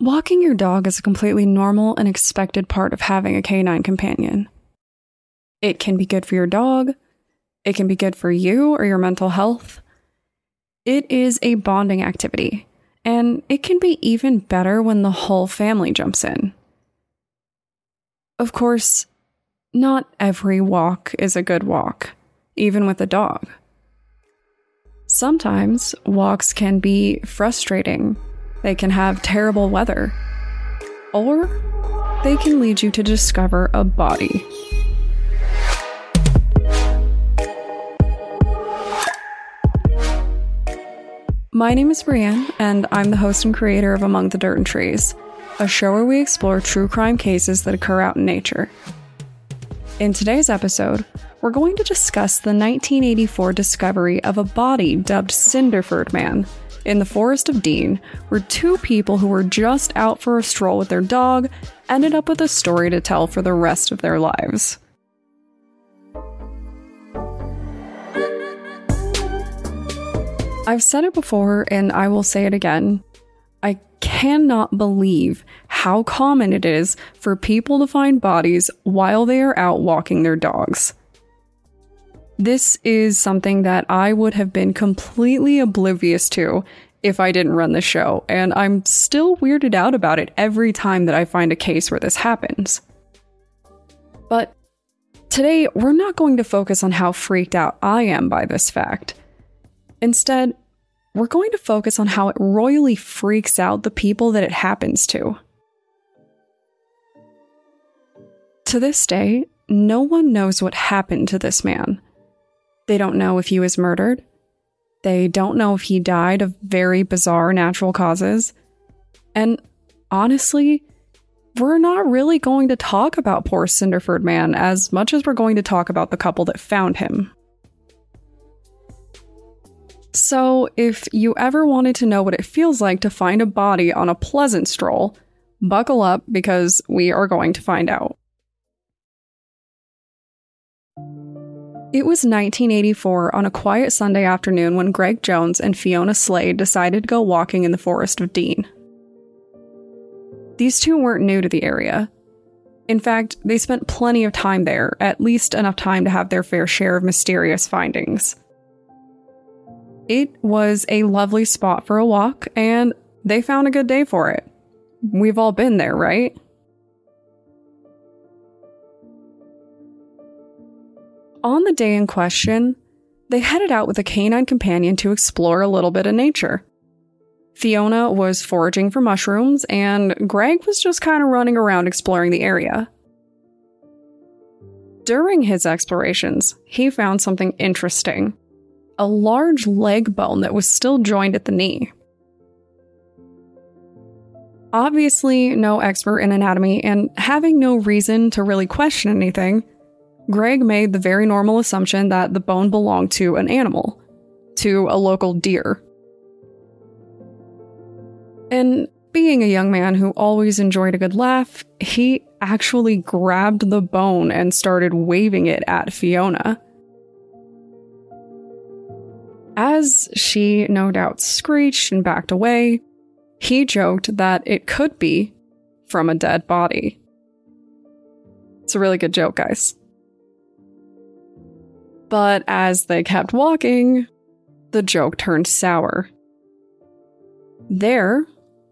Walking your dog is a completely normal and expected part of having a canine companion. It can be good for your dog, it can be good for you or your mental health. It is a bonding activity, and it can be even better when the whole family jumps in. Of course, not every walk is a good walk, even with a dog. Sometimes walks can be frustrating they can have terrible weather. Or they can lead you to discover a body. My name is Brienne, and I'm the host and creator of Among the Dirt and Trees, a show where we explore true crime cases that occur out in nature. In today's episode, we're going to discuss the 1984 discovery of a body dubbed Cinderford Man in the forest of Dean, where two people who were just out for a stroll with their dog ended up with a story to tell for the rest of their lives. I've said it before and I will say it again. I cannot believe how common it is for people to find bodies while they are out walking their dogs. This is something that I would have been completely oblivious to if I didn't run the show, and I'm still weirded out about it every time that I find a case where this happens. But today, we're not going to focus on how freaked out I am by this fact. Instead, we're going to focus on how it royally freaks out the people that it happens to. To this day, no one knows what happened to this man. They don't know if he was murdered. They don't know if he died of very bizarre natural causes. And honestly, we're not really going to talk about poor Cinderford Man as much as we're going to talk about the couple that found him. So, if you ever wanted to know what it feels like to find a body on a pleasant stroll, buckle up because we are going to find out. It was 1984 on a quiet Sunday afternoon when Greg Jones and Fiona Slade decided to go walking in the forest of Dean. These two weren't new to the area. In fact, they spent plenty of time there, at least enough time to have their fair share of mysterious findings. It was a lovely spot for a walk, and they found a good day for it. We've all been there, right? On the day in question, they headed out with a canine companion to explore a little bit of nature. Fiona was foraging for mushrooms, and Greg was just kind of running around exploring the area. During his explorations, he found something interesting a large leg bone that was still joined at the knee. Obviously, no expert in anatomy, and having no reason to really question anything, Greg made the very normal assumption that the bone belonged to an animal, to a local deer. And being a young man who always enjoyed a good laugh, he actually grabbed the bone and started waving it at Fiona. As she no doubt screeched and backed away, he joked that it could be from a dead body. It's a really good joke, guys. But as they kept walking, the joke turned sour. There,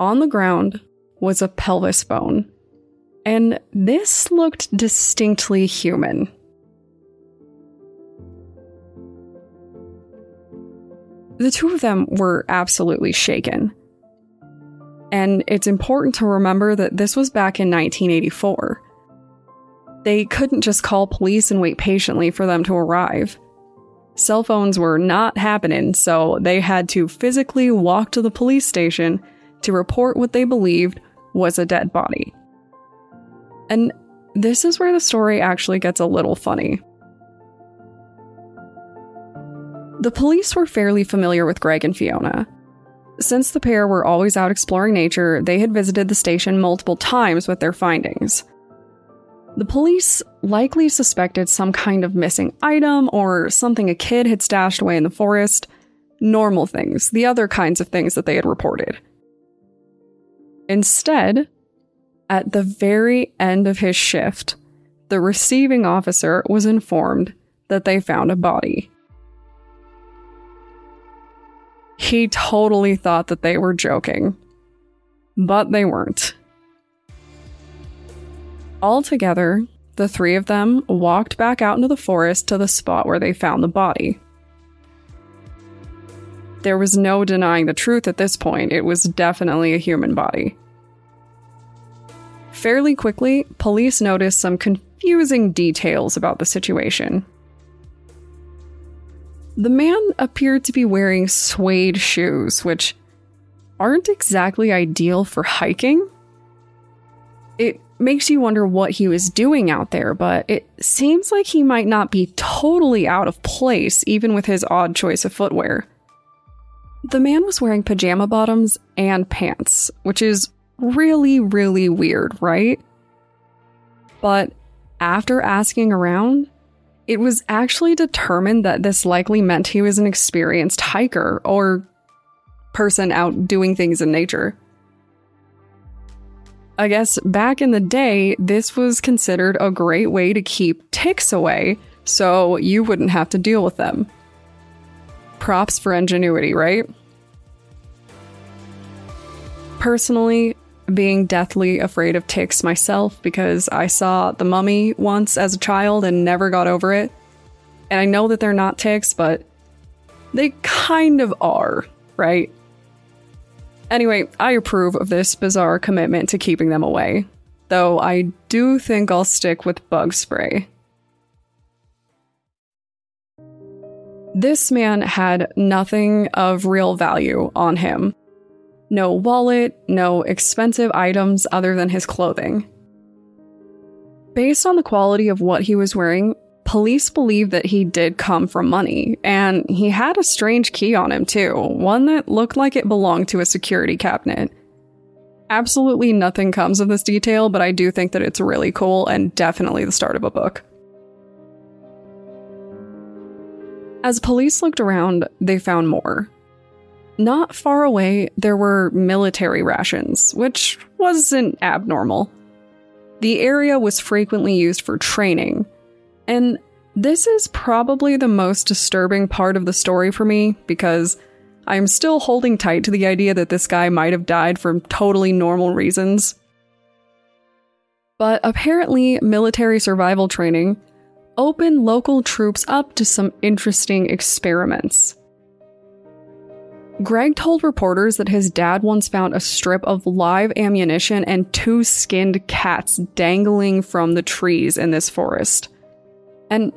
on the ground, was a pelvis bone, and this looked distinctly human. The two of them were absolutely shaken. And it's important to remember that this was back in 1984. They couldn't just call police and wait patiently for them to arrive. Cell phones were not happening, so they had to physically walk to the police station to report what they believed was a dead body. And this is where the story actually gets a little funny. The police were fairly familiar with Greg and Fiona. Since the pair were always out exploring nature, they had visited the station multiple times with their findings. The police likely suspected some kind of missing item or something a kid had stashed away in the forest. Normal things, the other kinds of things that they had reported. Instead, at the very end of his shift, the receiving officer was informed that they found a body. He totally thought that they were joking, but they weren't. Altogether, the three of them walked back out into the forest to the spot where they found the body. There was no denying the truth at this point, it was definitely a human body. Fairly quickly, police noticed some confusing details about the situation. The man appeared to be wearing suede shoes, which aren't exactly ideal for hiking. It makes you wonder what he was doing out there, but it seems like he might not be totally out of place, even with his odd choice of footwear. The man was wearing pajama bottoms and pants, which is really, really weird, right? But after asking around, it was actually determined that this likely meant he was an experienced hiker or person out doing things in nature. I guess back in the day, this was considered a great way to keep ticks away so you wouldn't have to deal with them. Props for ingenuity, right? Personally, being deathly afraid of ticks myself because I saw the mummy once as a child and never got over it. And I know that they're not ticks, but they kind of are, right? Anyway, I approve of this bizarre commitment to keeping them away, though I do think I'll stick with bug spray. This man had nothing of real value on him, no wallet, no expensive items other than his clothing. Based on the quality of what he was wearing, police believe that he did come from money, and he had a strange key on him too, one that looked like it belonged to a security cabinet. Absolutely nothing comes of this detail, but I do think that it's really cool and definitely the start of a book. As police looked around, they found more. Not far away, there were military rations, which wasn't abnormal. The area was frequently used for training, and this is probably the most disturbing part of the story for me because I'm still holding tight to the idea that this guy might have died for totally normal reasons. But apparently, military survival training opened local troops up to some interesting experiments. Greg told reporters that his dad once found a strip of live ammunition and two skinned cats dangling from the trees in this forest. And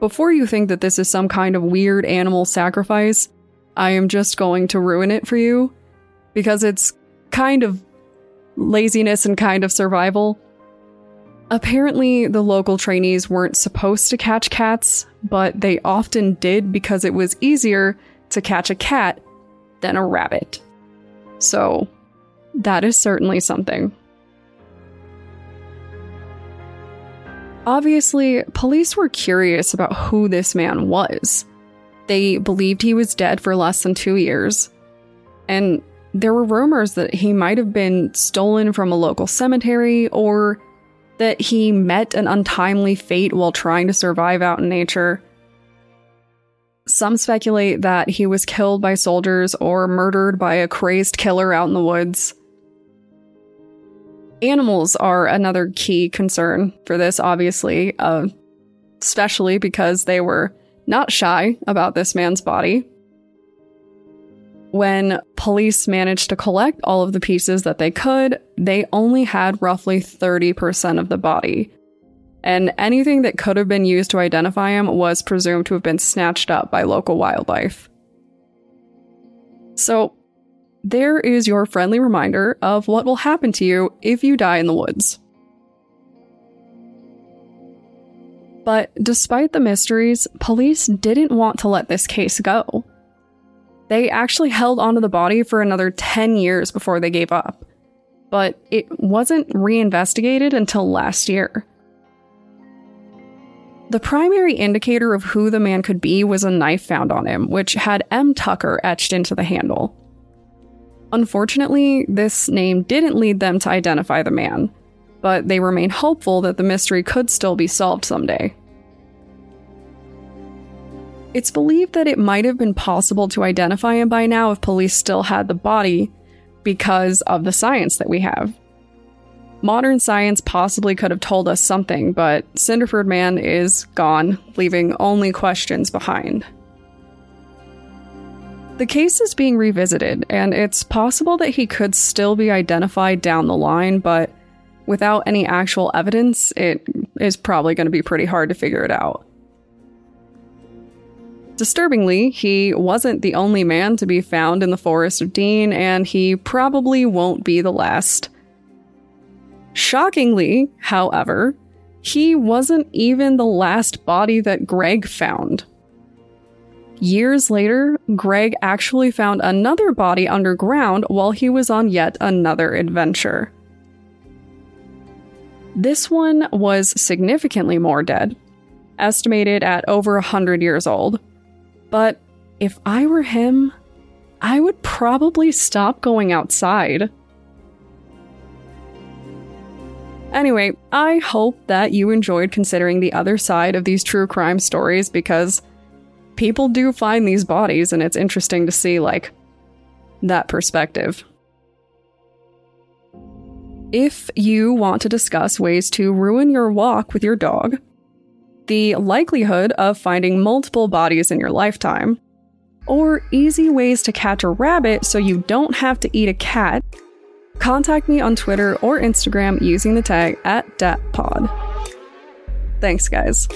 before you think that this is some kind of weird animal sacrifice, I am just going to ruin it for you because it's kind of laziness and kind of survival. Apparently, the local trainees weren't supposed to catch cats, but they often did because it was easier to catch a cat than a rabbit. So, that is certainly something. Obviously, police were curious about who this man was. They believed he was dead for less than two years. And there were rumors that he might have been stolen from a local cemetery or that he met an untimely fate while trying to survive out in nature. Some speculate that he was killed by soldiers or murdered by a crazed killer out in the woods. Animals are another key concern for this, obviously, uh, especially because they were not shy about this man's body. When police managed to collect all of the pieces that they could, they only had roughly 30% of the body, and anything that could have been used to identify him was presumed to have been snatched up by local wildlife. So, there is your friendly reminder of what will happen to you if you die in the woods. But despite the mysteries, police didn't want to let this case go. They actually held onto the body for another 10 years before they gave up. But it wasn't reinvestigated until last year. The primary indicator of who the man could be was a knife found on him, which had M. Tucker etched into the handle. Unfortunately, this name didn't lead them to identify the man, but they remain hopeful that the mystery could still be solved someday. It's believed that it might have been possible to identify him by now if police still had the body because of the science that we have. Modern science possibly could have told us something, but Cinderford Man is gone, leaving only questions behind. The case is being revisited, and it's possible that he could still be identified down the line, but without any actual evidence, it is probably going to be pretty hard to figure it out. Disturbingly, he wasn't the only man to be found in the Forest of Dean, and he probably won't be the last. Shockingly, however, he wasn't even the last body that Greg found. Years later, Greg actually found another body underground while he was on yet another adventure. This one was significantly more dead, estimated at over 100 years old. But if I were him, I would probably stop going outside. Anyway, I hope that you enjoyed considering the other side of these true crime stories because people do find these bodies and it's interesting to see, like, that perspective. If you want to discuss ways to ruin your walk with your dog, the likelihood of finding multiple bodies in your lifetime, or easy ways to catch a rabbit so you don't have to eat a cat, contact me on Twitter or Instagram using the tag at DatPod. Thanks, guys.